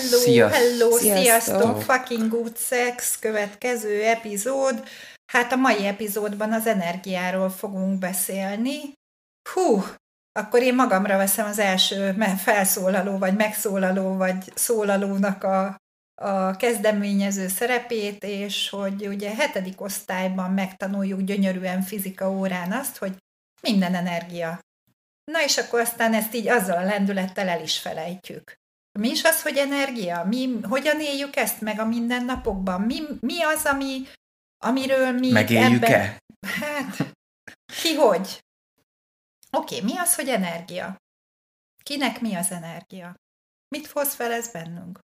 Hello, Sziasztok. hello, Sziasztok. sziasztok, fucking good sex, következő epizód. Hát a mai epizódban az energiáról fogunk beszélni. Hú, akkor én magamra veszem az első felszólaló, vagy megszólaló, vagy szólalónak a, a kezdeményező szerepét, és hogy ugye hetedik osztályban megtanuljuk gyönyörűen fizika órán azt, hogy minden energia. Na és akkor aztán ezt így azzal a lendülettel el is felejtjük. Mi is az, hogy energia? Mi, hogyan éljük ezt meg a mindennapokban? Mi, mi az, ami, amiről mi Megéljük-e? Hát, ki hogy? Oké, okay, mi az, hogy energia? Kinek mi az energia? Mit hoz fel ez bennünk?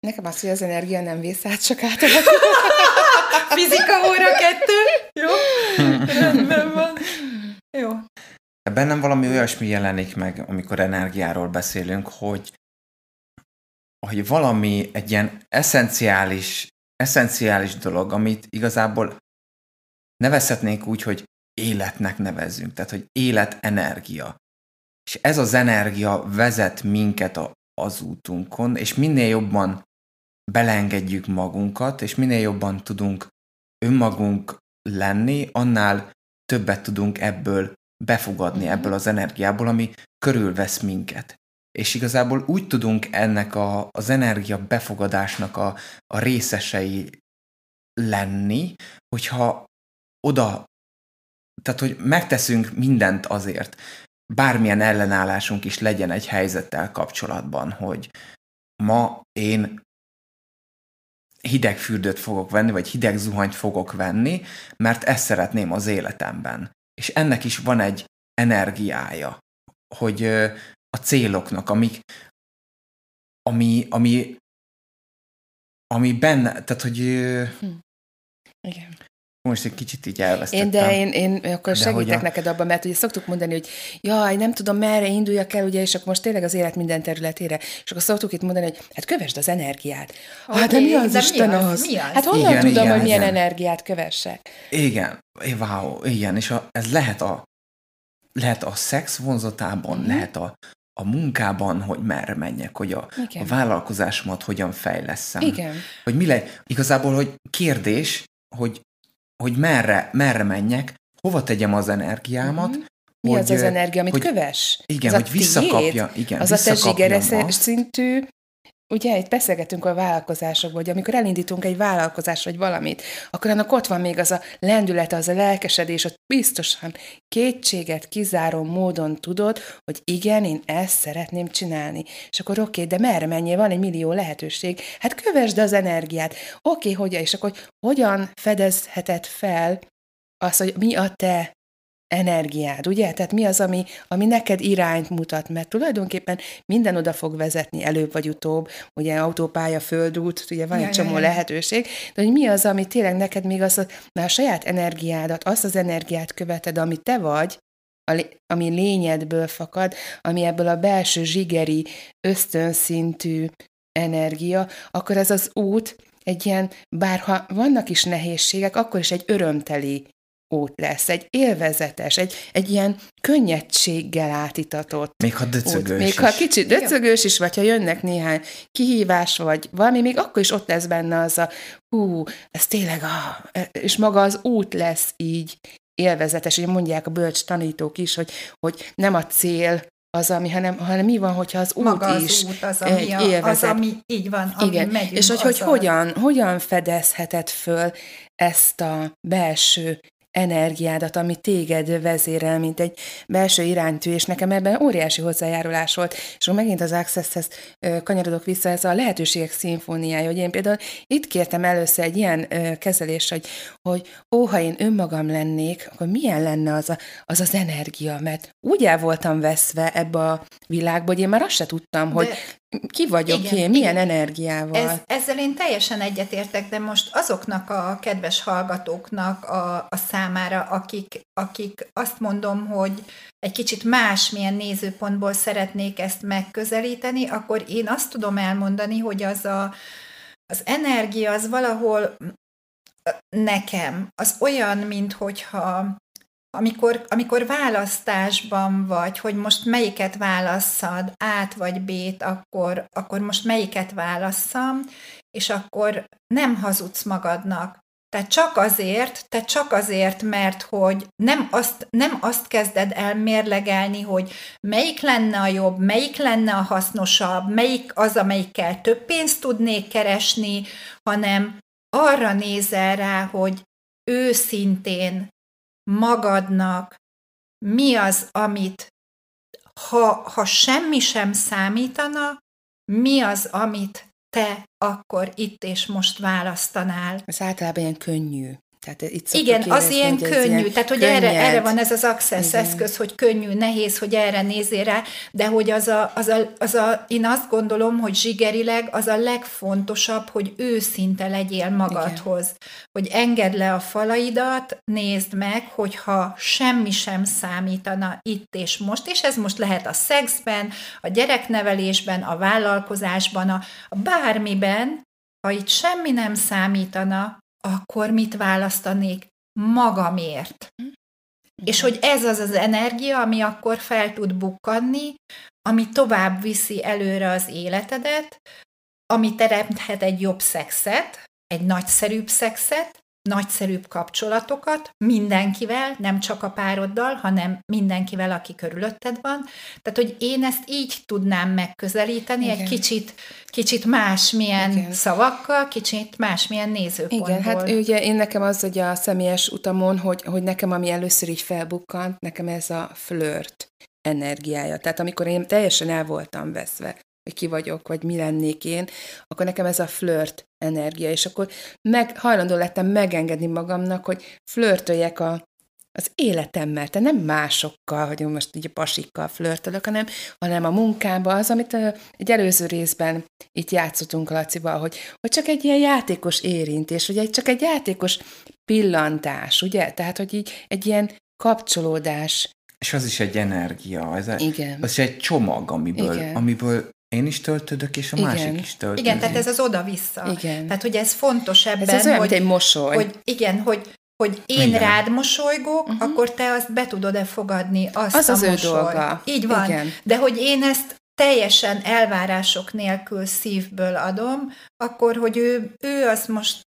Nekem az, hogy az energia nem vész át csak át. Fizika óra kettő? Jó? Rendben van. Bennem valami olyasmi jelenik meg, amikor energiáról beszélünk, hogy, hogy valami egy ilyen eszenciális, eszenciális dolog, amit igazából nevezhetnénk úgy, hogy életnek nevezzünk, tehát hogy életenergia. És ez az energia vezet minket a, az útunkon, és minél jobban belengedjük magunkat, és minél jobban tudunk önmagunk lenni, annál többet tudunk ebből befogadni, ebből az energiából, ami körülvesz minket. És igazából úgy tudunk ennek a, az energia befogadásnak a, a részesei lenni, hogyha oda, tehát hogy megteszünk mindent azért, bármilyen ellenállásunk is legyen egy helyzettel kapcsolatban, hogy ma én hideg fürdőt fogok venni, vagy hideg zuhanyt fogok venni, mert ezt szeretném az életemben. És ennek is van egy energiája, hogy a céloknak, amik, ami, ami, ami benne, tehát hogy ö, Igen. Most egy kicsit így elvesztettem. Én, de én, én akkor De segítek a- neked abban, mert ugye szoktuk mondani, hogy jaj, nem tudom merre induljak el, ugye, és akkor most tényleg az élet minden területére, és akkor szoktuk itt mondani, hogy hát kövesd az energiát. Hát de mi az de mi Isten az? az? Mi az? Hát honnan Igen, tudom, igen, hogy milyen igen. energiát kövessek? Igen, wow, igen, és a, ez lehet a, lehet a szex vonzatában, Mhm. lehet a, a munkában, hogy merre menjek, hogy a, Igen. a vállalkozásomat hogyan fejleszem. Igen. Hogy mi le, igazából, hogy kérdés, hogy, hogy merre, merre menjek, hova tegyem az energiámat, Mhm. Mi hogy, az az energia, amit hogy- köves? Igen, az hogy visszakapja, igen, az a te zsigeres szintű, ugye itt beszélgetünk a vállalkozásokból, hogy amikor elindítunk egy vállalkozás vagy valamit, akkor annak ott van még az a lendület, az a lelkesedés, hogy biztosan kétséget kizáró módon tudod, hogy igen, én ezt szeretném csinálni. És akkor oké, okay, de merre menjél, van egy millió lehetőség. Hát kövesd az energiát. Oké, okay, hogyan, és akkor hogyan fedezheted fel azt, hogy mi a te energiád, ugye? Tehát mi az, ami, ami neked irányt mutat, mert tulajdonképpen minden oda fog vezetni előbb vagy utóbb, ugye autópálya, földút, ugye van Ja, egy ja, csomó ja. lehetőség, de hogy mi az, ami tényleg neked még az, a, már a saját energiádat, azt az energiát követed, ami te vagy, ami lényedből fakad, ami ebből a belső zsigeri, ösztönszintű energia, akkor ez az út egy ilyen, bárha vannak is nehézségek, akkor is egy örömteli út lesz, egy élvezetes, egy, egy ilyen könnyedséggel átitatott Még ha út. döcögős Még is. ha kicsit döcögős is, vagy ha jönnek néhány kihívás, vagy valami, még akkor is ott lesz benne az a hú, ez tényleg a... És maga az út lesz így élvezetes. Ugye mondják a bölcs tanítók is, hogy, hogy nem a cél az, ami, hanem, hanem mi van, hogyha az út Maga az is út, az, ami, a, az, élvezet. ami így van, ami Igen, megyünk. és hogy, hogy hogyan, hogyan fedezheted föl ezt a belső energiádat, ami téged vezérel, mint egy belső iránytű, és nekem ebben óriási hozzájárulás volt. És akkor megint az Accesshez kanyarodok vissza, ez a lehetőségek szimfóniája, hogy én például itt kértem először egy ilyen ö, kezelést, hogy, hogy ó, ha én önmagam lennék, akkor milyen lenne az, a, az az energia, mert úgy el voltam veszve ebbe a világba, hogy én már azt se tudtam, hogy ki vagyok Igen, én, milyen igen. energiával. Ez, ezzel én teljesen egyetértek, de most azoknak a kedves hallgatóknak a, a számára, akik, akik azt mondom, hogy egy kicsit másmilyen nézőpontból szeretnék ezt megközelíteni, akkor én azt tudom elmondani, hogy az a, az energia az valahol nekem, az olyan, mint hogyha amikor, amikor választásban vagy, hogy most melyiket válasszad, át vagy B-t, akkor, akkor most melyiket válasszam, és akkor nem hazudsz magadnak. Tehát csak azért, te csak azért, mert hogy nem azt, nem azt kezded el mérlegelni, hogy melyik lenne a jobb, melyik lenne a hasznosabb, melyik az, amelyikkel több pénzt tudnék keresni, hanem arra nézel rá, hogy őszintén magadnak mi az, amit ha, ha semmi sem számítana, mi az, amit te akkor itt és most választanál. Ez általában ilyen könnyű. Tehát itt Igen, az ilyen könnyű. ilyen Tehát, hogy erre, könnyed. erre van ez az access Igen. eszköz, hogy könnyű, nehéz, hogy erre nézzél rá, de hogy az a, az, a, az a, én azt gondolom, hogy zsigerileg az a legfontosabb, hogy őszinte legyél magadhoz. Igen. Hogy engedd le a falaidat, nézd meg, hogyha semmi sem számítana itt és most, és ez most lehet a szexben, a gyereknevelésben, a vállalkozásban, a, a bármiben, ha itt semmi nem számítana, akkor mit választanék magamért? És hogy ez az az energia, ami akkor fel tud bukkanni, ami tovább viszi előre az életedet, ami teremthet egy jobb szexet, egy nagyszerűbb szexet, nagyszerűbb kapcsolatokat mindenkivel, nem csak a pároddal, hanem mindenkivel, aki körülötted van. Tehát, hogy én ezt így tudnám megközelíteni, Igen. egy kicsit, kicsit másmilyen Igen. Szavakkal, kicsit másmilyen nézőpontból. Igen, hát ugye én nekem az, hogy a személyes utamon, hogy, hogy nekem ami először így felbukkant, nekem ez a flirt energiája. Tehát amikor én teljesen el voltam veszve, hogy ki vagyok, vagy mi lennék én, akkor nekem ez a flirt energia, és akkor meg, hajlandó lettem megengedni magamnak, hogy flörtöljek a, az életemmel, tehát nem másokkal, hogy most így pasikkal flörtölök, hanem, hanem a munkámban az, amit egy előző részben itt játszottunk Lacival, hogy, hogy csak egy ilyen játékos érintés, ugye csak egy játékos pillantás, ugye? Tehát, hogy így egy ilyen kapcsolódás. És az is egy energia, ez egy, Igen. az is egy csomag, amiből, Igen. amiből én is töltődök, és a Igen. másik is töltődik. Igen, tehát ez az oda-vissza. Igen. Tehát, hogy ez fontos ebben, Ez az olyan, hogy, egy mosoly. hogy igen, hogy hogy én Igen. igen. rád mosolygok, uh-huh. akkor te azt be tudod-e fogadni, azt Az a az ő mosolyt. dolga. Így van. Igen. De hogy én ezt teljesen elvárások nélkül szívből adom, akkor, hogy ő, ő azt most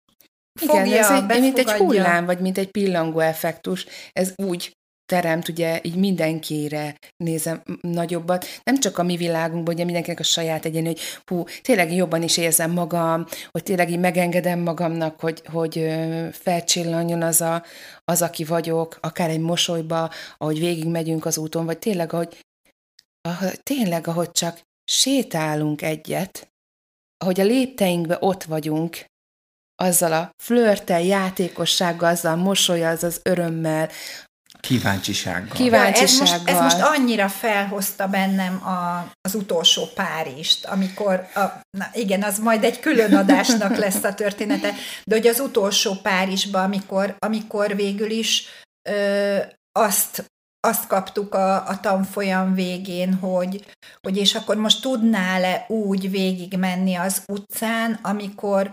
fogja, Igen, ez egy, mint egy hullám, vagy mint egy pillangó effektus, ez úgy teremt ugye így mindenkire nézem nagyobbat, nem csak a mi világunkban, ugye mindenkinek a saját egyén, hogy hú, tényleg jobban is érzem magam, hogy tényleg így megengedem magamnak, hogy, hogy felcsillanjon az, a, az, aki vagyok, akár egy mosolyba, ahogy végigmegyünk az úton, vagy tényleg, ahogy, ahogy tényleg, ahogy csak sétálunk egyet, ahogy a lépteinkbe ott vagyunk, azzal a flörtel, játékossággal, azzal a mosolyal, az az örömmel, Kíváncsisággal. Kíván- Ja, ez, most, ez kíváncsisággal. most annyira felhozta bennem a, az utolsó Párizst, amikor, a, na igen, az majd egy külön adásnak lesz a története, de hogy az utolsó Párizsban, amikor, amikor végül is ö, azt azt kaptuk a, a tanfolyam végén, hogy, hogy és akkor most tudnál-e úgy végigmenni az utcán, amikor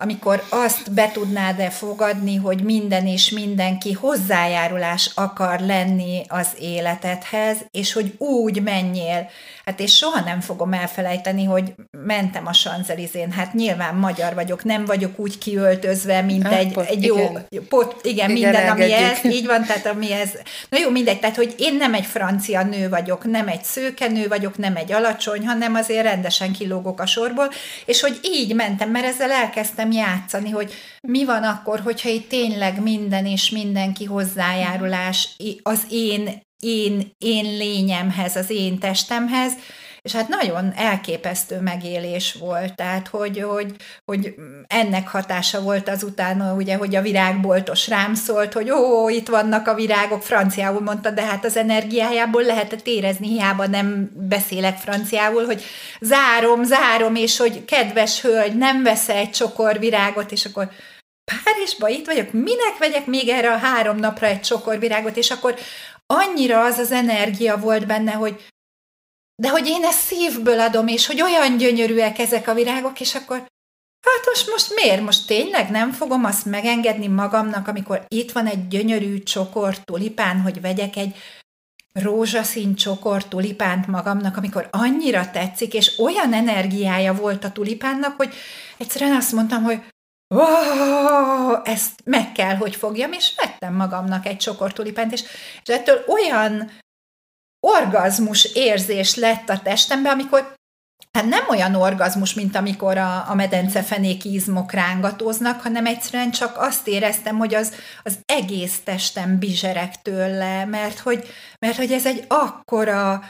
amikor azt be tudnád-e fogadni, hogy minden és mindenki hozzájárulás akar lenni az életedhez, és hogy úgy menjél. Hát és soha nem fogom elfelejteni, hogy mentem a Sanzelizén. Hát nyilván magyar vagyok, nem vagyok úgy kiöltözve, mint Ah, egy, pot- egy jó, igen. pot, igen, Igen, minden, ami engedjük. ez, így van, tehát ami ez. Na jó, mindegy, tehát hogy én nem egy francia nő vagyok, nem egy szőke nő vagyok, nem egy alacsony, hanem azért rendesen kilógok a sorból, és hogy így mentem, mert ezzel elkezdtem játszani, hogy mi van akkor, hogyha itt tényleg minden és mindenki hozzájárulás az én, én, én lényemhez, az én testemhez, és hát nagyon elképesztő megélés volt, tehát hogy, hogy, hogy ennek hatása volt azután, ugye, hogy a virágboltos rám szólt, hogy ó, itt vannak a virágok, franciául mondta, de hát az energiájából lehetett érezni, hiába nem beszélek franciául, hogy zárom, zárom, és hogy kedves hölgy, nem vesz egy csokor virágot, és akkor Párizsba itt vagyok, minek vegyek még erre a három napra egy csokor virágot, és akkor annyira az az energia volt benne, hogy de hogy én ezt szívből adom, és hogy olyan gyönyörűek ezek a virágok, és akkor hát most, most miért? Most tényleg nem fogom azt megengedni magamnak, amikor itt van egy gyönyörű csokor tulipán, hogy vegyek egy rózsaszín csokor tulipánt magamnak, amikor annyira tetszik, és olyan energiája volt a tulipánnak, hogy egyszerűen azt mondtam, hogy oh, ezt meg kell, hogy fogjam, és vettem magamnak egy csokor tulipánt, és, és ettől olyan orgazmus érzés lett a testemben, amikor hát nem olyan orgazmus, mint amikor a, a medencefenéki izmok rángatóznak, hanem egyszerűen csak azt éreztem, hogy az, az egész testem bizserek tőle, mert hogy, mert hogy ez egy akkora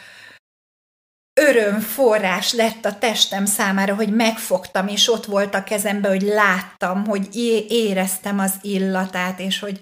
örömforrás lett a testem számára, hogy megfogtam, és ott volt a kezembe, hogy láttam, hogy éreztem az illatát, és hogy,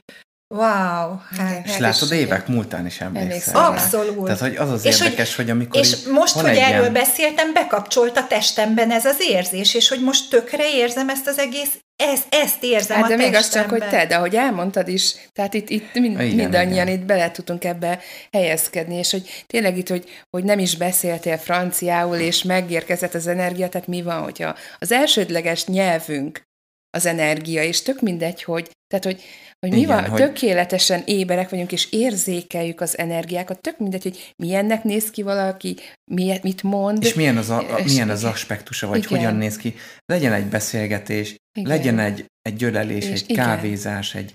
Wow! Hát, és látod, is, évek múltán is emlékszel. Abszolút. Tehát, hogy az az és érdekes, hogy, hogy amikor És most, hogy erről ilyen... beszéltem, bekapcsolt a testemben ez az érzés, és hogy most tökre érzem ezt az egész, ezt, ezt érzem hát, de a még az csak, hogy te, de ahogy elmondtad is, tehát itt, itt mind, igen, mindannyian igen. itt bele tudunk ebbe helyezkedni, és hogy tényleg itt, hogy, hogy nem is beszéltél franciául, és megérkezett az energia, tehát mi van, hogyha az elsődleges nyelvünk az energia, és tök mindegy, hogy, tehát, hogy hogy mi Igen, van, hogy... tökéletesen éberek vagyunk, és érzékeljük az energiákat, tök mindegy, hogy milyennek néz ki valaki, miért, mit mond. És milyen az, a, és milyen az aspektusa, vagy igen. hogyan néz ki. Legyen egy beszélgetés, igen. legyen egy, egy gyölelés, és egy igen. kávézás, egy,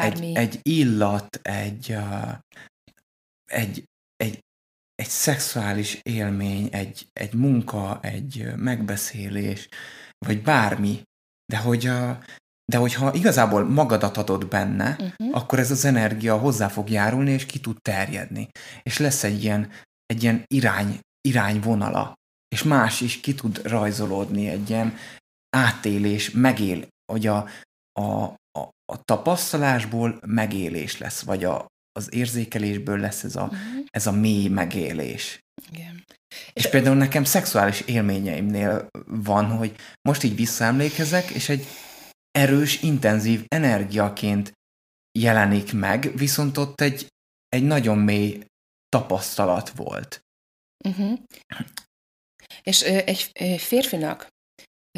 egy, egy illat, egy, uh, egy, egy, egy szexuális élmény, egy, egy munka, egy megbeszélés, vagy bármi, de hogy a, de hogyha igazából magadat adod benne, uh-huh. akkor ez az energia hozzá fog járulni, és ki tud terjedni. És lesz egy ilyen, egy ilyen irány, irányvonala, és más is ki tud rajzolódni, egy ilyen átélés, megél, hogy a, a, a, a tapasztalásból megélés lesz, vagy a, az érzékelésből lesz ez a, uh-huh. ez a mély megélés. Igen. És például nekem szexuális élményeimnél van, hogy most így visszaemlékezek, és egy erős, intenzív energiaként jelenik meg, viszont ott egy, egy nagyon mély tapasztalat volt. Uh-huh. És ö, egy férfinak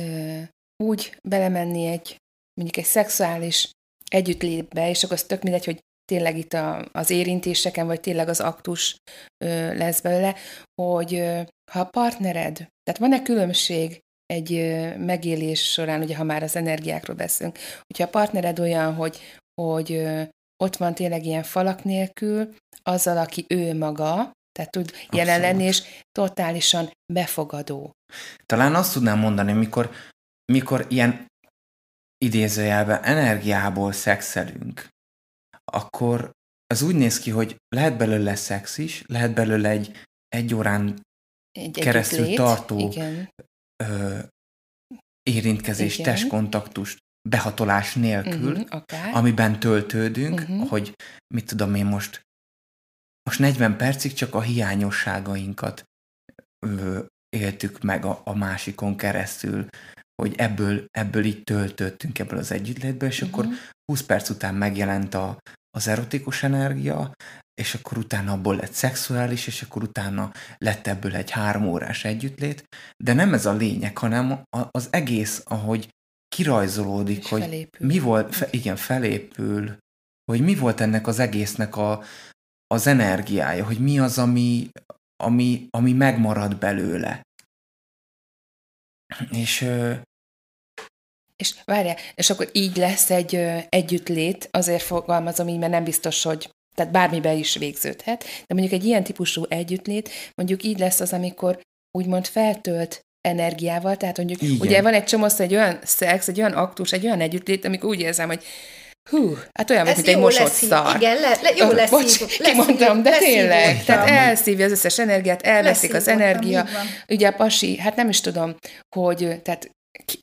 ö, úgy belemenni egy, mondjuk egy szexuális együttlétbe, és akkor az tök mindegy, hogy tényleg itt a, az érintéseken, vagy tényleg az aktus ö, lesz belőle, hogy ö, ha a partnered, tehát van-e különbség egy megélés során, ugye ha már az energiákról beszélünk, hogyha a partnered olyan, hogy, hogy ott van tényleg ilyen falak nélkül, azzal, aki ő maga, tehát tud Abszolút. jelen lenni, és totálisan befogadó. Talán azt tudnám mondani, mikor, mikor ilyen idézőjelben energiából szexelünk, akkor az úgy néz ki, hogy lehet belőle szex is, lehet belőle egy egy órán egy keresztül tartó igen ö, érintkezés, Igen. testkontaktust behatolás nélkül, uh-huh, akár. amiben töltődünk, uh-huh. hogy mit tudom én most, most 40 percig csak a hiányosságainkat ö, éltük meg a, a másikon keresztül, hogy ebből, ebből így töltöttünk ebből az együttlétből, és uh-huh. akkor 20 perc után megjelent a, az erotikus energia, és akkor utána abból lett szexuális, és akkor utána lett ebből egy három órás együttlét, de nem ez a lényeg, hanem az egész, ahogy kirajzolódik, és hogy felépül. mi volt, fe, igen, felépül, hogy mi volt ennek az egésznek a, az energiája, hogy mi az, ami, ami, ami megmarad belőle. És és várjál, és akkor így lesz egy ö, együttlét, azért fogalmazom így, mert nem biztos, hogy tehát bármibe is végződhet, de mondjuk egy ilyen típusú együttlét, mondjuk így lesz az, amikor úgymond feltölt energiával, tehát mondjuk Igen. ugye van egy csomó egy olyan szex, egy olyan aktus, egy olyan együttlét, amikor úgy érzem, hogy Hú, hát olyan, mint egy mosott szar. Igen, le, le, jó lesz. Bocs, kimondtam, de tényleg. Tehát elszívja az összes energiát, elveszik az energia. Ugye a pasi, hát nem is tudom, hogy tehát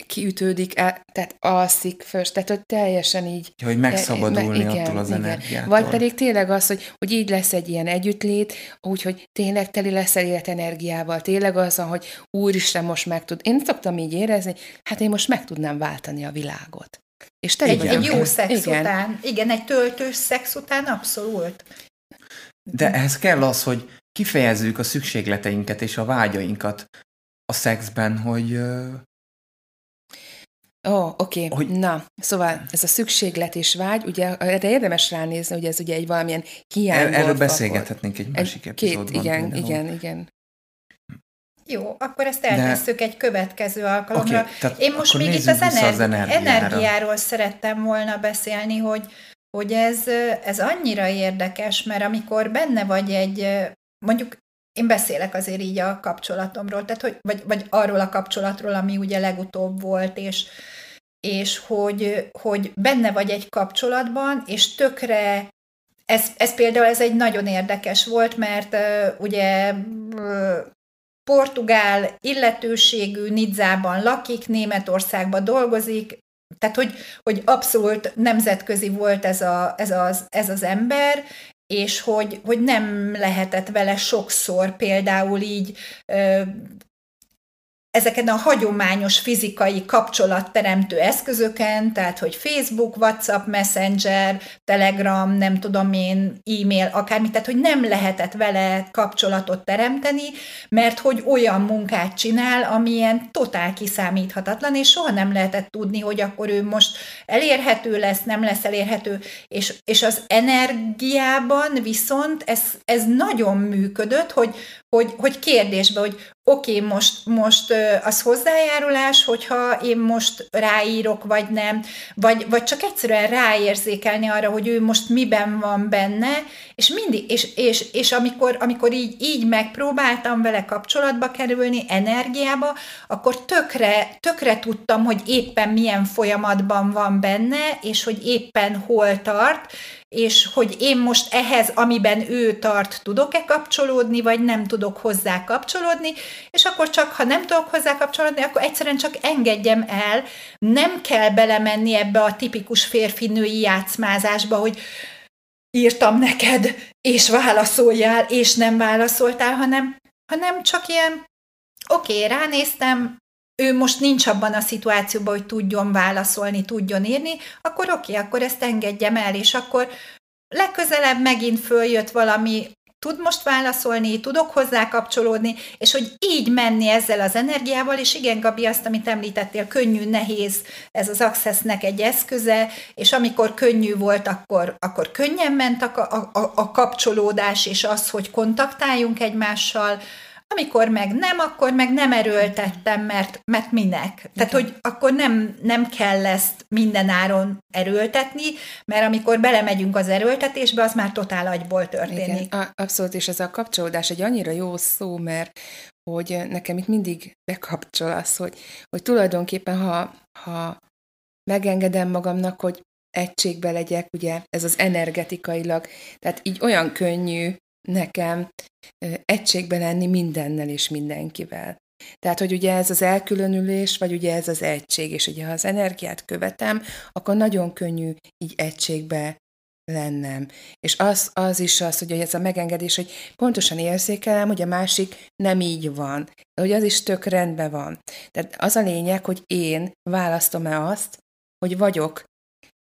kiütődik, el, tehát alszik föl, tehát hogy teljesen így Hogy megszabadulni igen, attól az igen. energiától. Vagy pedig tényleg az, hogy, hogy így lesz egy ilyen együttlét, úgyhogy tényleg teli lesz életenergiával, tényleg az, hogy úristen most meg tud. Én szoktam így érezni, hát én most meg tudnám váltani a világot. És teli Egy, egy jó szex igen. után. Igen, egy töltős szex után abszolút. De ehhez kell az, hogy kifejezzük a szükségleteinket és a vágyainkat a szexben, hogy Ó, oh, oké. Hogy- Okay. Na, szóval ez a szükséglet és vágy, ugye erre érdemes ránézni, hogy ez ugye egy valamilyen hiány er- erről beszélgethetnénk egy Egy, másik két, epizódban. igen, például. igen, igen. Jó, akkor ezt eltesszük egy következő alkalomra. Tehát Én most még itt az, az energi- energiára. energiáról szerettem volna beszélni, hogy, hogy ez, ez annyira érdekes, mert amikor benne vagy egy, mondjuk én beszélek azért így a kapcsolatomról, tehát hogy, vagy, vagy arról a kapcsolatról, ami ugye legutóbb volt, és, és hogy, hogy benne vagy egy kapcsolatban, és tökre ez, ez például ez egy nagyon érdekes volt, mert uh, ugye uh, portugál illetőségű Nidzában lakik, Németországban dolgozik, tehát hogy, hogy abszolút nemzetközi volt ez, a, ez, az, ez az ember, és hogy, hogy nem lehetett vele sokszor például így ö, ezeken a hagyományos fizikai kapcsolatteremtő eszközöken, tehát hogy Facebook, WhatsApp, Messenger, Telegram, nem tudom én, e-mail, akármi, tehát hogy nem lehetett vele kapcsolatot teremteni, mert hogy olyan munkát csinál, amilyen totál kiszámíthatatlan, és soha nem lehetett tudni, hogy akkor ő most elérhető lesz, nem lesz elérhető, és, és az energiában viszont ez, ez nagyon működött, hogy, hogy, hogy kérdésbe, hogy oké, okay, most, most az hozzájárulás, hogyha én most ráírok, vagy nem, vagy, vagy csak egyszerűen ráérzékelni arra, hogy ő most miben van benne, és mindig, és, és, és amikor, amikor így, így megpróbáltam vele kapcsolatba kerülni, energiába, akkor tökre, tökre tudtam, hogy éppen milyen folyamatban van benne, és hogy éppen hol tart, és hogy én most ehhez, amiben ő tart, tudok-e kapcsolódni, vagy nem tudok hozzá kapcsolódni, és akkor csak, ha nem tudok hozzá kapcsolódni, akkor egyszerűen csak engedjem el, nem kell belemenni ebbe a tipikus férfi-női játszmázásba, hogy írtam neked, és válaszoljál, és nem válaszoltál, hanem, hanem csak ilyen, oké, okay, ránéztem, ő most nincs abban a szituációban, hogy tudjon válaszolni, tudjon írni, akkor oké, okay, akkor ezt engedjem el, és akkor legközelebb megint följött valami, tud most válaszolni, tudok hozzá kapcsolódni, és hogy így menni ezzel az energiával, és igen, Gabi, azt, amit említettél, könnyű, nehéz, ez az Accessnek egy eszköze, és amikor könnyű volt, akkor, akkor könnyen ment a, a, a kapcsolódás, és az, hogy kontaktáljunk egymással, amikor meg nem, akkor meg nem erőltettem, mert, mert minek? Igen. Tehát, hogy akkor nem, nem kell ezt mindenáron erőltetni, mert amikor belemegyünk az erőltetésbe, az már totál agyból történik. Igen, abszolút, és ez a kapcsolódás egy annyira jó szó, mert hogy nekem itt mindig bekapcsol az, hogy, hogy tulajdonképpen, ha, ha megengedem magamnak, hogy egységbe legyek, ugye ez az energetikailag, tehát így olyan könnyű nekem egységbe lenni mindennel és mindenkivel. Tehát, hogy ugye ez az elkülönülés, vagy ugye ez az egység, és ugye ha az energiát követem, akkor nagyon könnyű így egységbe lennem. És az, az is az, hogy ez a megengedés, hogy pontosan érzékelem, hogy a másik nem így van, hogy az is tök rendben van. Tehát az a lényeg, hogy én választom-e azt, hogy vagyok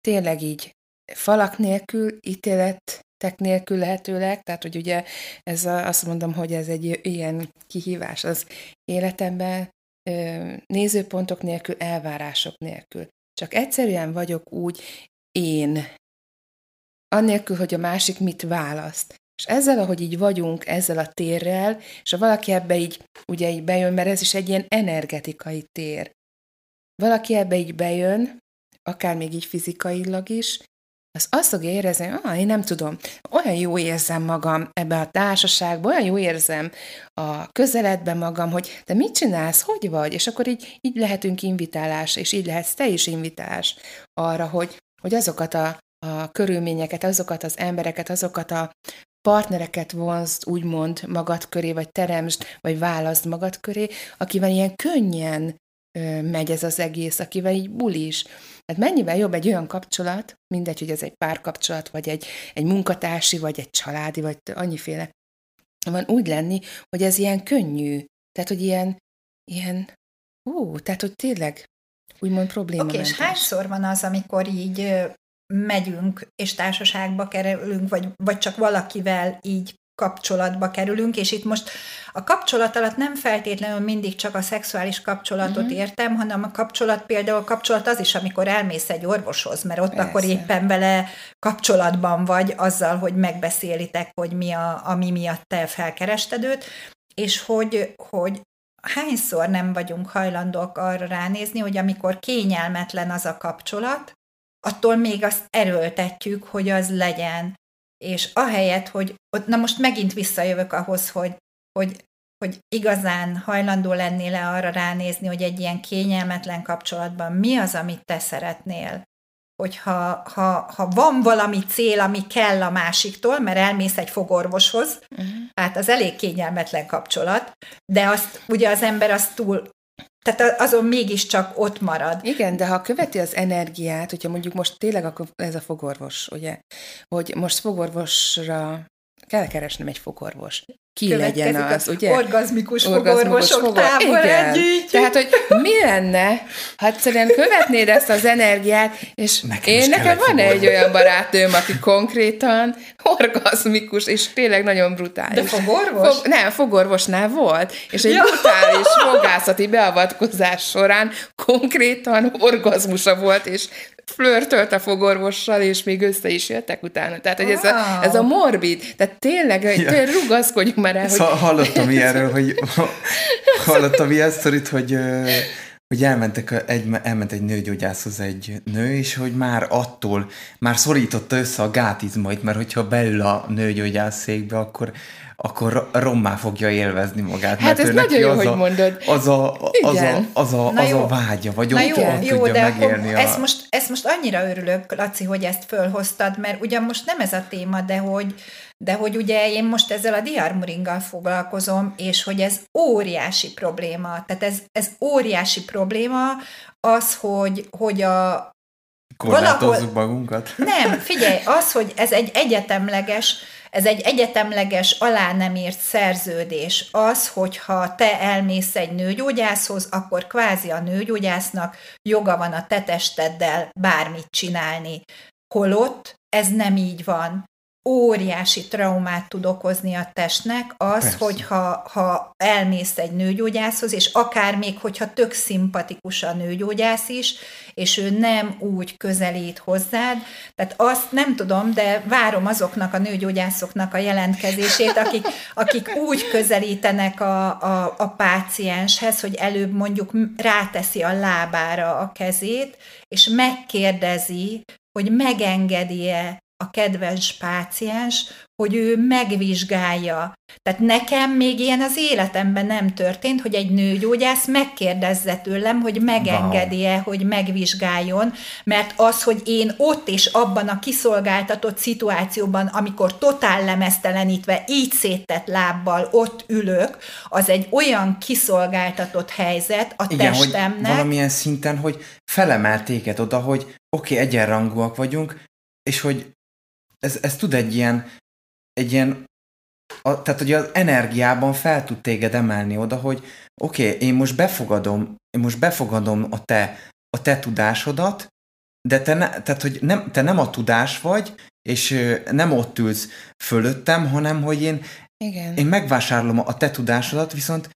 tényleg így falak nélkül, ítélet nélkül lehetőleg, tehát hogy ugye ez a, azt mondom, hogy ez egy ilyen kihívás az életemben, nézőpontok nélkül, elvárások nélkül. Csak egyszerűen vagyok úgy én, annélkül, hogy a másik mit választ. És ezzel, ahogy így vagyunk, ezzel a térrel, és ha valaki ebbe így, ugye így bejön, mert ez is egy ilyen energetikai tér. Valaki ebbe így bejön, akár még így fizikailag is, az azt fogja érezni, ah, én nem tudom, olyan jó érzem magam ebbe a társaságban, olyan jó érzem a közeledben magam, hogy te mit csinálsz, hogy vagy? És akkor így, így lehetünk invitálás, és így lehetsz te is invitálás arra, hogy, hogy azokat a a körülményeket, azokat az embereket, azokat a partnereket vonzd, úgymond magad köré, vagy teremsd, vagy válaszd magad köré, akivel ilyen könnyen megy ez az egész, akivel így bulis. Hát mennyivel jobb egy olyan kapcsolat, mindegy, hogy ez egy párkapcsolat, vagy egy, egy munkatársi, vagy egy családi, vagy annyiféle, van úgy lenni, hogy ez ilyen könnyű. Tehát, hogy ilyen, ilyen, ú, tehát, hogy tényleg úgymond probléma. Oké, okay, és hányszor van az, amikor így megyünk, és társaságba kerülünk, vagy, vagy csak valakivel így kapcsolatba kerülünk, és itt most a kapcsolat alatt nem feltétlenül mindig csak a szexuális kapcsolatot uh-huh. értem, hanem a kapcsolat például a kapcsolat az is, amikor elmész egy orvoshoz, mert ott Persze. akkor éppen vele kapcsolatban vagy azzal, hogy megbeszélitek, hogy mi a, ami miatt te felkerested őt, és hogy, hogy hányszor nem vagyunk hajlandók arra ránézni, hogy amikor kényelmetlen az a kapcsolat, attól még azt erőltetjük, hogy az legyen. És ahelyett, hogy ott, na most megint visszajövök ahhoz, hogy, hogy, hogy igazán hajlandó lennél le arra ránézni, hogy egy ilyen kényelmetlen kapcsolatban mi az, amit te szeretnél. Hogyha ha, ha van valami cél, ami kell a másiktól, mert elmész egy fogorvoshoz, uh-huh. hát az elég kényelmetlen kapcsolat, de azt ugye az ember azt túl tehát azon mégiscsak ott marad. Igen, de ha követi az energiát, hogyha mondjuk most tényleg ez a fogorvos, ugye, hogy most fogorvosra kell keresnem egy fogorvos ki legyen az, ugye? Orgazmikus, orgazmikus fogorvosok fogor... tábor együtt. Tehát, hogy mi lenne, ha egyszerűen követnéd ezt az energiát, és nekem én nekem van egy olyan barátőm, aki konkrétan orgazmikus, és tényleg nagyon brutális. De fogorvos? Fog, nem, fogorvosnál volt, és egy ja. brutális fogászati beavatkozás során konkrétan orgazmusa volt, és flörtölt a fogorvossal, és még össze is jöttek utána. Tehát, hogy ez a, ez a morbid, tehát tényleg, hogy ja. tényleg rugaszkodjunk már el, hogy... Szóval hallottam ilyenről, hogy hallottam ilyen sztorit, hogy hogy elmentek egy, elment egy nőgyógyászhoz egy nő, és hogy már attól, már szorította össze a gátizmait, mert hogyha beül a nőgyógyász székbe, akkor akkor rommá fogja élvezni magát. Hát ez nagyon jó, az hogy a, mondod. Az a, az a, az a, az a vágya, vagy Na ott jó, jó, tudja de megélni a... ezt, most, ezt most annyira örülök, Laci, hogy ezt fölhoztad, mert ugyan most nem ez a téma, de hogy, de hogy ugye én most ezzel a diarmuringgal foglalkozom, és hogy ez óriási probléma. Tehát ez, ez óriási probléma az, hogy, hogy a, Korlátozzuk valahol... magunkat? Nem, figyelj, az, hogy ez egy egyetemleges ez egy egyetemleges, alá nem írt szerződés. Az, hogyha te elmész egy nőgyógyászhoz, akkor kvázi a nőgyógyásznak joga van a te testeddel bármit csinálni. Holott ez nem így van óriási traumát tud okozni a testnek az, Persze. hogyha ha elmész egy nőgyógyászhoz, és akár még, hogyha tök szimpatikus a nőgyógyász is, és ő nem úgy közelít hozzád, tehát azt nem tudom, de várom azoknak a nőgyógyászoknak a jelentkezését, akik, akik úgy közelítenek a, a, a pácienshez, hogy előbb mondjuk ráteszi a lábára a kezét, és megkérdezi, hogy megengedi-e a kedves páciens, hogy ő megvizsgálja. Tehát nekem még ilyen az életemben nem történt, hogy egy nőgyógyász megkérdezze tőlem, hogy megengedi-e, wow. hogy megvizsgáljon, mert az, hogy én ott és abban a kiszolgáltatott szituációban, amikor totál lemeztelenítve, így széttett lábbal ott ülök, az egy olyan kiszolgáltatott helyzet a Igen, testemnek. Hogy valamilyen szinten, hogy felemel téged oda, hogy oké, okay, egyenrangúak vagyunk, és hogy ez, ez tud egy ilyen, egy ilyen a, tehát, hogy az energiában fel tud téged emelni oda, hogy oké, okay, én most befogadom, én most befogadom a te, a te tudásodat, de te, ne, tehát, hogy nem, te nem a tudás vagy, és nem ott ülsz fölöttem, hanem hogy én, Igen. én megvásárolom a te tudásodat, viszont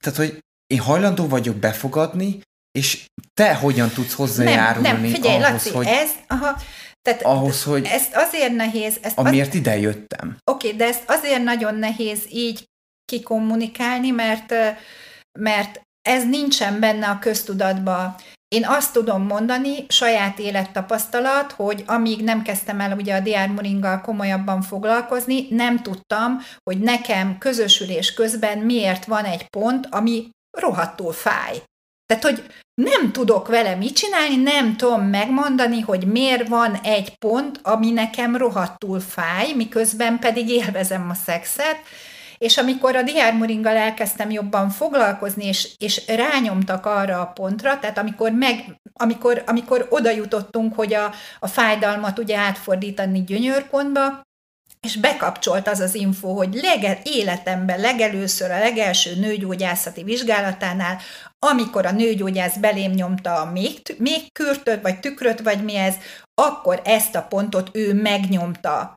tehát, hogy én hajlandó vagyok befogadni, és te hogyan tudsz hozzájárulni nem, nem, figyelj, ahhoz, Laci, hogy... ez, aha, tehát ahhoz, hogy ezt azért nehéz... Ezt amiért az... ide jöttem. Oké, okay, de ezt azért nagyon nehéz így kikommunikálni, mert, mert ez nincsen benne a köztudatba. Én azt tudom mondani, saját élettapasztalat, hogy amíg nem kezdtem el ugye a DR Moringgal komolyabban foglalkozni, nem tudtam, hogy nekem közösülés közben miért van egy pont, ami rohadtul fáj. Tehát, hogy nem tudok vele mit csinálni, nem tudom megmondani, hogy miért van egy pont, ami nekem rohadtul fáj, miközben pedig élvezem a szexet, és amikor a diármoringgal elkezdtem jobban foglalkozni, és, és rányomtak arra a pontra, tehát amikor, meg, amikor, amikor oda jutottunk, hogy a, a fájdalmat ugye átfordítani gyönyörpontba, és bekapcsolt az az info, hogy lege, életemben legelőször a legelső nőgyógyászati vizsgálatánál, amikor a nőgyógyász belém nyomta a még, még kürtöt, vagy tükröt, vagy mi ez, akkor ezt a pontot ő megnyomta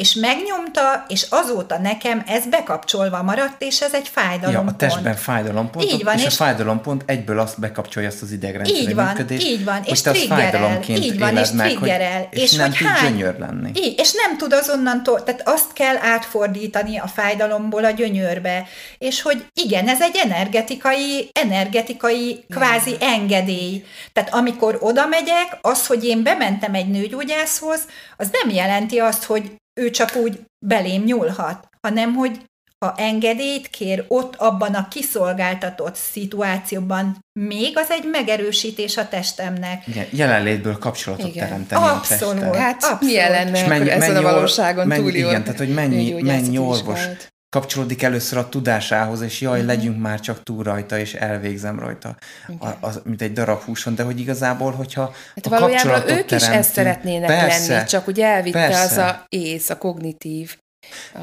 és megnyomta, és azóta nekem ez bekapcsolva maradt, és ez egy fájdalompont. Ja, a testben fájdalompont, így van, és, és a fájdalompont egyből azt bekapcsolja azt az idegrendszeri így van, működést, így van, és te fájdalomként így van, és meg, hogy, és, és nem hogy tud hány- gyönyör lenni. így, és nem tud azonnantól, tehát azt kell átfordítani a fájdalomból a gyönyörbe, és hogy igen, ez egy energetikai, energetikai kvázi engedély. Tehát amikor oda megyek, az, hogy én bementem egy nőgyógyászhoz, az nem jelenti azt, hogy ő csak úgy belém nyúlhat, hanem hogy ha engedélyt kér ott abban a kiszolgáltatott szituációban, még az egy megerősítés a testemnek. Igen, jelenlétből kapcsolatot Igen. teremteni a testtel. Hát Abszolút. milyen lenne mennyi- ezen a mennyi valóságon mennyi- túli igen, tehát, hogy mennyi- mennyi orvos. Kapcsolódik először a tudásához, és jaj, legyünk már csak túl rajta, és elvégzem rajta, a, az, mint egy darab húson, de hogy igazából, hogyha Hát a valójában ők is ezt teremtünk- szeretnének persze, lenni, csak ugye elvitte persze. az a ész, a kognitív.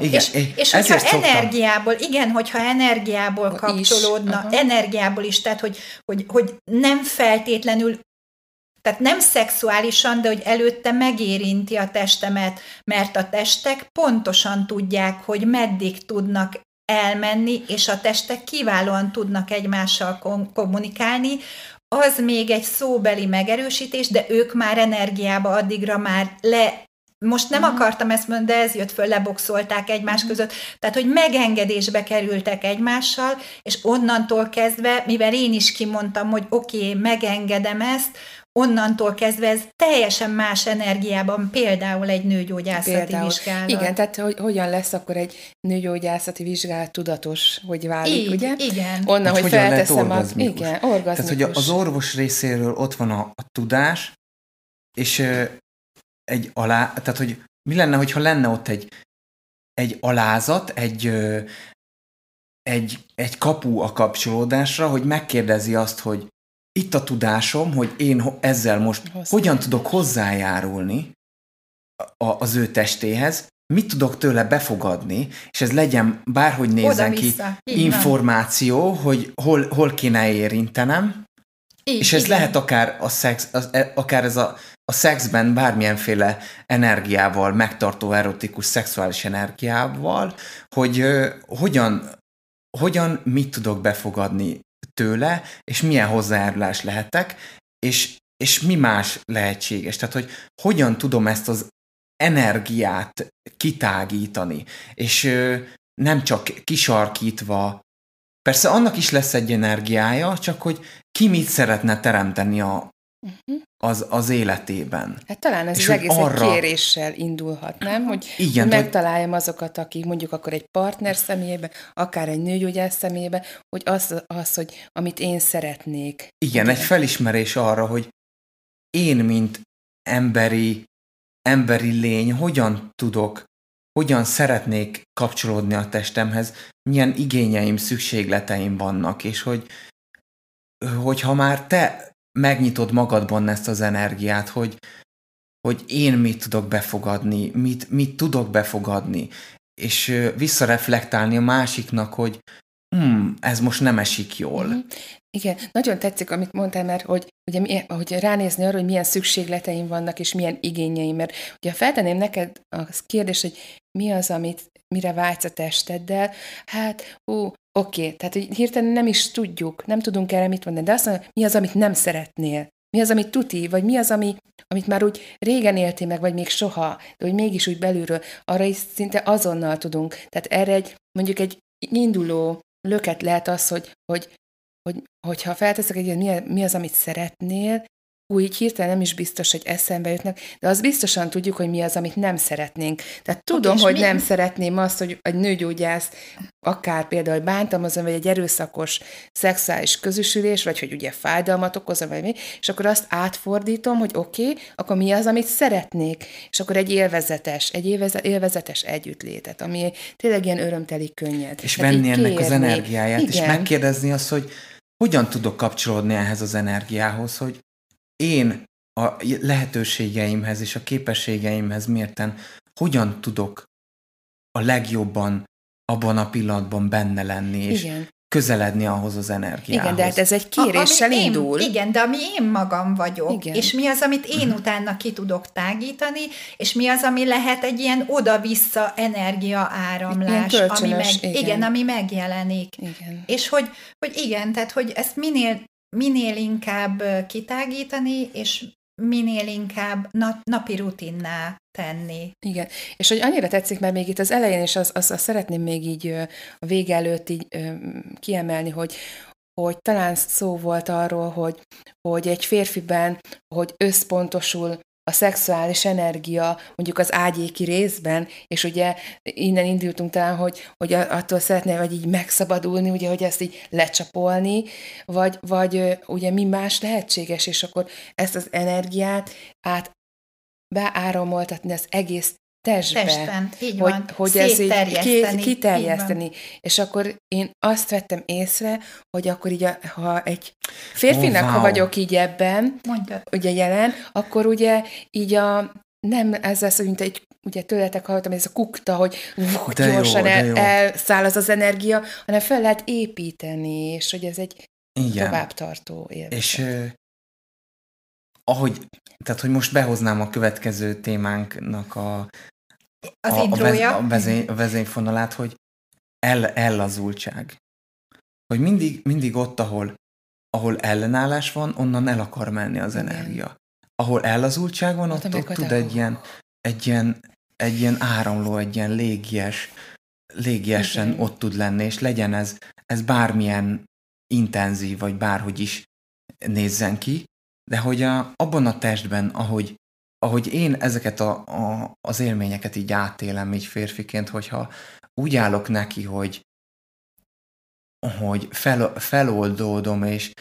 Igen, És, és, hogyha szoktam, energiából, igen, hogyha energiából Is, kapcsolódna, aha. energiából is, tehát hogy, hogy, hogy nem feltétlenül, tehát nem szexuálisan, de hogy előtte megérinti a testemet, mert a testek pontosan tudják, hogy meddig tudnak elmenni, és a testek kiválóan tudnak egymással kom- kommunikálni, az még egy szóbeli megerősítés, de ők már energiába addigra már le most nem Mhm. akartam ezt mondani, de ez jött föl, leboxolták egymás között. Tehát, hogy megengedésbe kerültek egymással, és onnantól kezdve, mivel én is kimondtam, hogy oké, okay, megengedem ezt, onnantól kezdve ez teljesen más energiában, például egy nőgyógyászati Például. vizsgálat. Igen, tehát hogy hogyan lesz akkor egy nőgyógyászati vizsgálat tudatos, hogy válik, Így, ugye? igen. Onnan, Hogy hogy, felteszem a... orgazmikus. Igen, orgazmikus. Tehát, hogy az orvos részéről ott van a, a tudás, és ö, egy alá, tehát, hogy mi lenne, hogyha lenne ott egy, egy alázat, egy, ö, egy, egy kapu a kapcsolódásra, hogy megkérdezi azt, hogy itt a tudásom, hogy én ezzel most Hozzá- hogyan tudok hozzájárulni a, az ő testéhez, mit tudok tőle befogadni, és ez legyen bárhogy nézzen ki. Így van. információ, hogy hol, hol kéne érintenem, Így, és ez igen. lehet akár, a szex, az, e- akár ez a, a szexben bármilyenféle energiával, megtartó, erotikus, szexuális energiával, hogy ö, hogyan, hogyan mit tudok befogadni tőle, és milyen hozzájárulás lehetek, és, és mi más lehetséges. Tehát, hogy hogyan tudom ezt az energiát kitágítani, és ö, nem csak kisarkítva, persze annak is lesz egy energiája, csak hogy ki mit szeretne teremteni a, Uh-huh. az, az életében. Hát talán ez És az egész arra- egy kéréssel indulhat, nem? Hogy, Igen, hogy hogy- megtaláljam azokat, akik mondjuk akkor egy partner személyében, akár egy nőgyógyász személyében, hogy az, az, hogy amit én szeretnék. Igen, egy felismerés arra, hogy én, mint emberi, emberi lény, hogyan tudok, hogyan szeretnék kapcsolódni a testemhez, milyen igényeim, szükségleteim vannak, és hogy hogyha már te megnyitod magadban ezt az energiát, hogy, hogy én mit tudok befogadni, mit, mit tudok befogadni, és visszareflektálni a másiknak, hogy hmm, ez most nem esik jól. Mhm. Igen, nagyon tetszik, amit mondtál, mert hogy, ugye, hogy ránézni arra, hogy milyen szükségleteim vannak, és milyen igényeim, mert ugye ha feltenném neked a kérdést, hogy mi az, amit, mire vágysz a testeddel, hát, ú, oké, tehát hogy hirtelen nem is tudjuk, nem tudunk erre mit mondani, de azt mondja, mi az, amit nem szeretnél, mi az, amit tuti, vagy mi az, ami, amit már úgy régen éltél meg, vagy még soha, de hogy mégis úgy belülről, arra is szinte azonnal tudunk. Tehát erre egy, mondjuk egy induló löket lehet az, hogy, hogy, hogy hogyha felteszek egy mi, mi az, amit szeretnél, hú, így hirtelen nem is biztos, hogy eszembe jutnak, de az biztosan tudjuk, hogy mi az, amit nem szeretnénk. Tehát tudom, és hogy mi- nem szeretném azt, hogy egy nőgyógyász akár például bántalmazom, vagy egy erőszakos szexuális közösülés, vagy hogy ugye fájdalmat okozom, vagy mi, és akkor azt átfordítom, hogy oké, okay, akkor mi az, amit szeretnék, és akkor egy élvezetes, egy élveze- élvezetes együttlétet, ami tényleg ilyen örömteli könnyed. És Tehát venni ennek az kérni. energiáját, és Igen. megkérdezni azt, hogy hogyan tudok kapcsolódni ehhez az energiához, hogy én a lehetőségeimhez és a képességeimhez mérten hogyan tudok a legjobban abban a pillanatban benne lenni, és Igen. közeledni ahhoz az energiához. Igen, de hát ez egy kéréssel A- ami indul. Én, igen, de ami én magam vagyok, Igen. és mi az, amit én utána ki tudok tágítani, és mi az, ami lehet egy ilyen oda-vissza energia áramlás, ami meg, igen. igen, ami megjelenik. Igen. És hogy, hogy igen, tehát hogy ezt minél, minél inkább kitágítani, és minél inkább na, napi rutinná tenni. Igen, és hogy annyira tetszik, mert még itt az elején, és azt az, az szeretném még így a vége előtt így kiemelni, hogy, hogy talán szó volt arról, hogy, hogy egy férfiben, hogy összpontosul a szexuális energia mondjuk az ágyéki részben, és ugye innen indultunk talán, hogy, hogy attól szeretné, vagy így megszabadulni, ugye, hogy ezt így lecsapolni, vagy, vagy ugye mi más lehetséges, és akkor ezt az energiát át beáramoltatni az egész testbe. Testben, így hogy, van. hogy ez így ki, kiterjeszteni. És akkor én azt vettem észre, hogy akkor így, a, ha egy férfinak, ha wow. vagyok így ebben, így. Mondjad. ugye jelen, akkor ugye így a nem ez lesz, mint egy, ugye tőletek hallottam, ez a kukta, hogy De jó, gyorsan de el, jó. elszáll az az energia, hanem fel lehet építeni, és hogy ez egy Igen. továbbtartó élvezet. És ahogy, tehát hogy most behoznám a következő témánknak a, Az a, intrója. a, vezény, a vezényfonalát, hogy el, ellazultság. Hogy mindig, mindig ott, ahol, ahol ellenállás van, onnan el akar menni az energia. Ahol ellazultság van, ott, amikor ott tud egy ilyen, egy, ilyen, egy ilyen áramló, egy ilyen légies, légiesen Igen. ott tud lenni, és legyen ez, ez bármilyen intenzív, vagy bárhogy is nézzen ki, de hogy a, abban a testben, ahogy, ahogy én ezeket a, a, az élményeket így átélem így férfiként, hogyha úgy állok neki, hogy hogy fel, feloldódom, és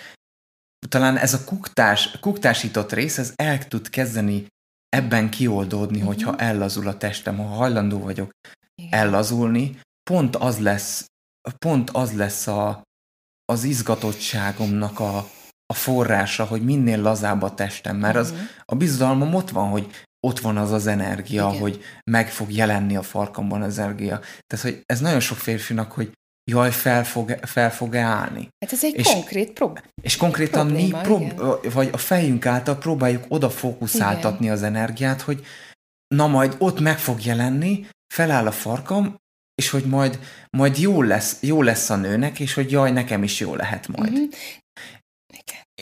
talán ez a kuktás, kuktásított rész, ez el tud kezdeni ebben kioldódni, Mhm. hogyha ellazul a testem, ha hajlandó vagyok Igen. ellazulni, pont az lesz, pont az lesz a, az izgatottságomnak a, a forrása, hogy minél lazább a testem, mert az Mhm. a bizalmam ott van, hogy ott van az az energia, Igen. hogy meg fog jelenni a farkamban az energia. Tehát, hogy ez nagyon sok férfinak, hogy jaj, fel fog, fel fog állni. Hát ez egy és- konkrét prób. És konkrétan Probléma, mi prób- igen. vagy a fejünk által próbáljuk oda fókuszáltatni az energiát, hogy na majd ott meg fog jelenni, feláll a farkam, és hogy majd, majd jó, lesz, jó lesz a nőnek, és hogy jaj, nekem is jó lehet majd. Mhm.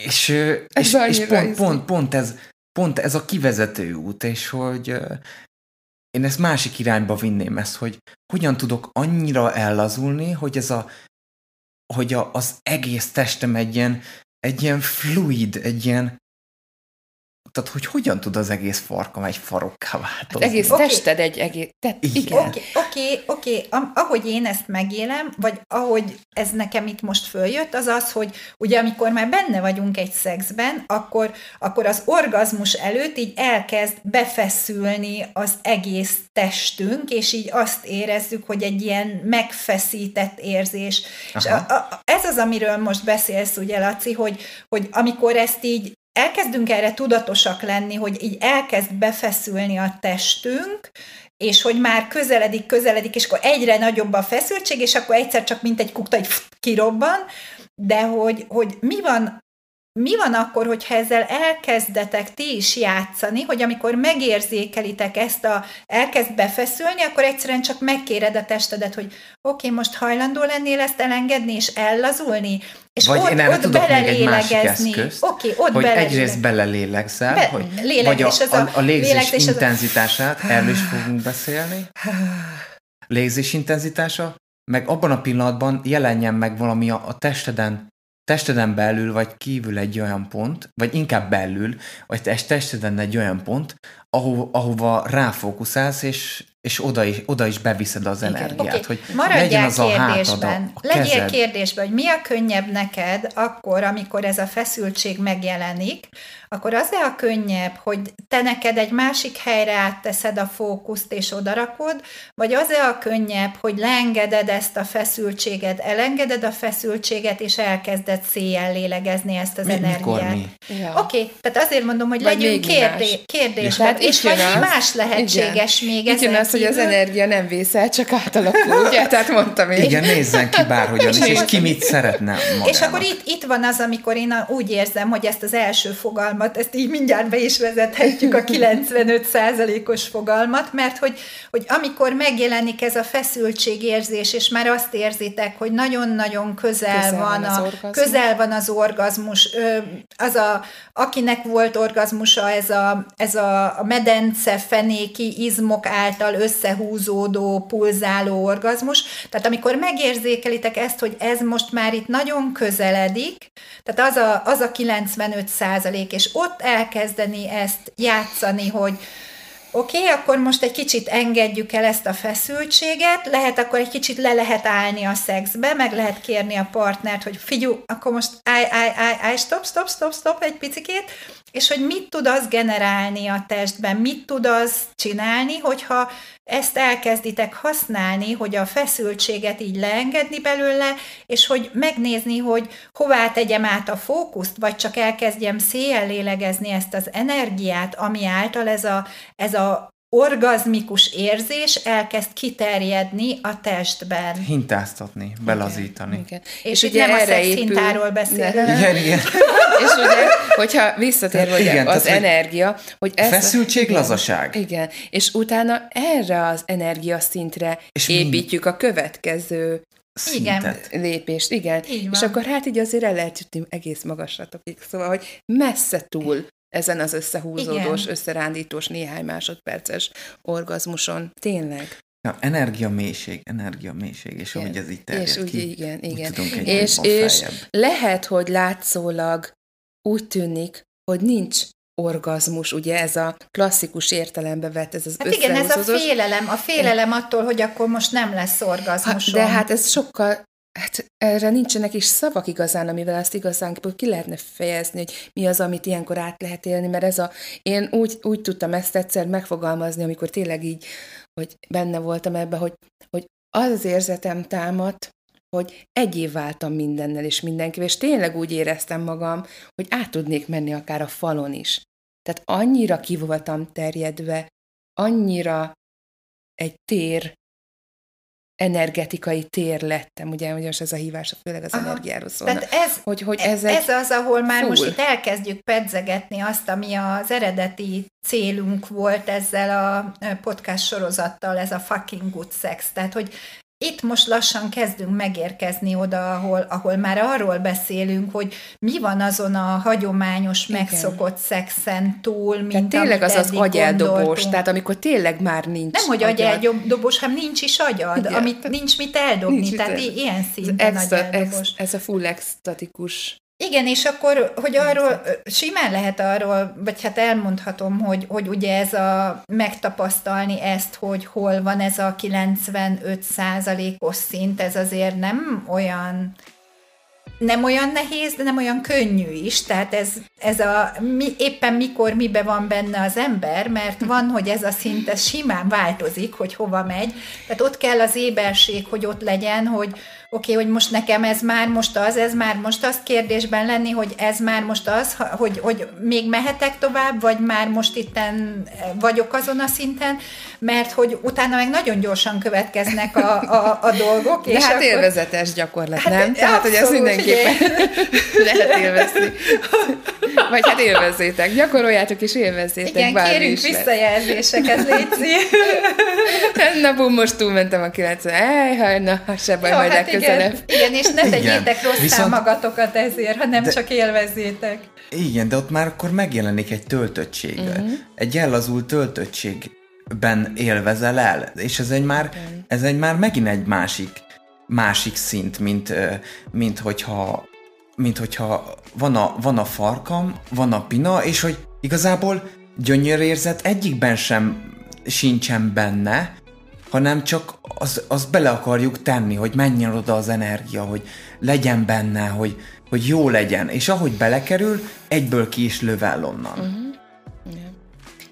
És, Ez és, és pont, pont, pont, ez, pont ez a kivezető út, és hogy én ezt másik irányba vinném ezt, hogy hogyan tudok annyira ellazulni, hogy ez a, hogy a, az egész testem egy ilyen, egy ilyen fluid, egy ilyen, tehát hogy hogyan tud az egész farkam egy farokká Hát változni. egész Oké. tested egy egész... Te, Igen. Oké, oké, oké. Am- Ahogy én ezt megélem, vagy ahogy ez nekem itt most följött, az az, hogy ugye amikor már benne vagyunk egy szexben, akkor, akkor az orgazmus előtt így elkezd befeszülni az egész testünk, és így azt érezzük, hogy egy ilyen megfeszített érzés. És Aha. a, a, ez az, amiről most beszélsz, ugye, Laci, hogy, hogy amikor ezt így elkezdünk erre tudatosak lenni, hogy így elkezd befeszülni a testünk, és hogy már közeledik, közeledik, és akkor egyre nagyobb a feszültség, és akkor egyszer csak mint egy kukta, egy kirobban, de hogy, hogy mi van mi van akkor, hogyha ezzel elkezdetek ti is játszani, hogy amikor megérzékelitek ezt a, elkezd befeszülni, akkor egyszerűen csak megkéred a testedet, hogy oké, okay, most hajlandó lennél ezt elengedni és ellazulni, és Vagy ott, én erre ott tudok még egy másik eszközt, Oké, okay, ott hogy beleléleg- egyrészt belelélegzel, Be- hogy, vagy a, a a, a légzés a- intenzitását, erről is fogunk beszélni. Légzés intenzitása, meg abban a pillanatban jelenjen meg valami a, a testeden testeden belül vagy kívül egy olyan pont, vagy inkább belül, vagy testeden egy olyan pont, aho, ahova ráfókuszálsz, és, és oda is, oda is beviszed az energiát. Okay. Hogy Maradjál legyen az a kérdésben. hátad, a, a Legyél kezed. kérdésben, hogy mi a könnyebb neked akkor, amikor ez a feszültség megjelenik, akkor az-e a könnyebb, hogy te neked egy másik helyre átteszed a fókuszt és odarakod, vagy az-e a könnyebb, hogy leengeded ezt a feszültséget, elengeded a feszültséget, és elkezded széjjel lélegezni ezt az Mi, energiát. mikor mi? Ja. Oké, okay, tehát azért mondom, hogy Vagy legyünk kérdé- kérdésben, és itt jön vagy az- más lehetséges igen. még az, hogy az energia nem vészel, csak átalakul, ugye? Tehát mondtam én. Igen, nézzen ki bárhogyan is, és ki mit szeretne magának. És akkor itt, itt van az, amikor én úgy érzem, hogy ezt az első fogalmat, ezt így mindjárt be is vezethetjük, a 95%-os fogalmat, mert hogy, hogy amikor megjelenik ez a feszültségérzés, és már azt érzitek, hogy nagyon-nagyon közel, Közel van, van az a, orgazmus. közel van az orgazmus, ö, az a, akinek volt orgazmusa, ez a, ez a medence fenéki izmok által összehúzódó, pulzáló orgazmus. Tehát amikor megérzékelitek ezt, hogy ez most már itt nagyon közeledik, tehát az a, az a 95 százalék, és ott elkezdeni ezt játszani, hogy Oké, okay, akkor most egy kicsit engedjük el ezt a feszültséget, lehet akkor egy kicsit le lehet állni a szexbe, meg lehet kérni a partnert, hogy figyú, akkor most állj, állj, állj, állj, stop, stop, stop, stop egy picikét, és hogy mit tud az generálni a testben, mit tud az csinálni, hogyha ezt elkezditek használni, hogy a feszültséget így leengedni belőle, és hogy megnézni, hogy hová tegyem át a fókuszt, vagy csak elkezdjem széjjel lélegezni ezt az energiát, ami által ez a, ez a orgazmikus érzés elkezd kiterjedni a testben. Hintáztatni, belazítani. Igen. És, és itt nem a szexhintáról beszélünk. Igen, igen. És ugye, hogyha visszatérve ugye Igen, az tehát, energia, hogy ez... Feszültség, igen, lazaság. Igen, és utána erre az energiaszintre És és mind- építjük a következő Igen. Szintet. lépést, igen. Így És van. akkor hát így azért el lehet jutni egész magaslatokig. Szóval, hogy messze túl ezen az összehúzódós, Igen. összerándítós néhány másodperces orgazmuson. Tényleg. Ja, energia mélység, energia mélység, és Igen. ahogy ez így terjed És úgy, ki, igen, úgy igen. És, és feljebb. lehet, hogy látszólag úgy tűnik, hogy nincs orgazmus, ugye ez a klasszikus értelembe vett, ez az Hát igen, ez a félelem, a félelem attól, hogy akkor most nem lesz orgazmusom. Ha, de hát ez sokkal, hát erre nincsenek is szavak igazán, amivel azt igazán ki lehetne fejezni, hogy mi az, amit ilyenkor át lehet élni, mert ez a, én úgy, úgy tudtam ezt egyszer megfogalmazni, amikor tényleg így, hogy benne voltam ebbe, hogy, hogy az az érzetem támadt, hogy egyé váltam mindennel és mindenkivel, és tényleg úgy éreztem magam, hogy át tudnék menni akár a falon is. Tehát annyira ki voltam terjedve, annyira egy tér, energetikai tér lettem, ugye, most ez a hívás, főleg az Aha. energiáról szólna. Tehát ez, hogy, hogy ez, egy, ez az, ahol már full. most itt elkezdjük pedzegetni azt, ami az eredeti célunk volt ezzel a podcast sorozattal, ez a fucking good sex. Tehát, hogy itt most lassan kezdünk megérkezni oda, ahol, ahol már arról beszélünk, hogy mi van azon a hagyományos, Igen. megszokott szexen túl, mint tehát tényleg az az agyeldobós, tehát amikor tényleg már nincs Nem, hogy agyeldobós, hanem nincs is agyad, Igen. amit nincs mit eldobni, Nincs mit tehát eldobni. ilyen Ez szinten extra, ex, ez a full extatikus. Igen, és akkor, hogy arról, simán lehet arról, vagy hát elmondhatom, hogy, hogy ugye ez a megtapasztalni ezt, hogy hol van ez a 95 százalékos szint, ez azért nem olyan nem olyan nehéz, de nem olyan könnyű is, tehát ez, ez a mi, éppen mikor mibe van benne az ember, mert van, hogy ez a szint ez simán változik, hogy hova megy, tehát ott kell az éberség, hogy ott legyen, hogy oké, okay, hogy most nekem ez már most az, ez már most az kérdésben lenni, hogy ez már most az, hogy, hogy még mehetek tovább, vagy már most itten vagyok azon a szinten, mert hogy utána meg nagyon gyorsan következnek a, a, a dolgok. De hát élvezetes gyakorlat, hát, nem? Tehát, hogy ez abszolút, mindenképpen lehet élvezni. Vagy hát élvezzétek, gyakoroljátok és élvezzétek. Igen, kérünk visszajelzéseket, Léci. Na, bum, most túlmentem a 90. Ej, na, se baj, Jó, majd hát legközelebb. igen, igen, és ne Igen. tegyétek rosszá Viszont- magatokat ezért, hanem De- csak élvezzétek. Igen, de ott már akkor megjelenik egy töltöttség. Mhm. Uh-huh. Egy ellazult töltöttségben élvezel el, és ez egy már, ez egy már megint egy másik, másik szint, mint, mint hogyha mint hogyha van a, van a farkam, van a pina, és hogy igazából gyönyörérzet egyikben sem sincsen benne, hanem csak az, az bele akarjuk tenni, hogy menjen oda az energia, hogy legyen benne, hogy, hogy jó legyen. És ahogy belekerül, egyből ki is lövel onnan. Uh-huh.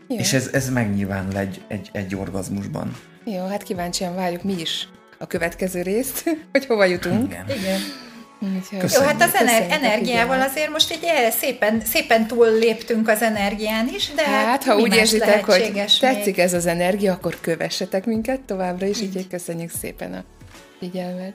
Jó. És ez, ez megnyilvánul egy, egy, egy orgazmusban. Jó, hát kíváncsian várjuk mi is a következő részt, hogy hova jutunk. Igen. Igen. Jó, hát az ener- energiával azért most így erre szépen, szépen túl léptünk az energián is, de Hát, ha mi úgy más érzitek, hogy lehetséges tetszik még? ez az energia, akkor kövessetek minket továbbra is, így köszönjük szépen a figyelmet.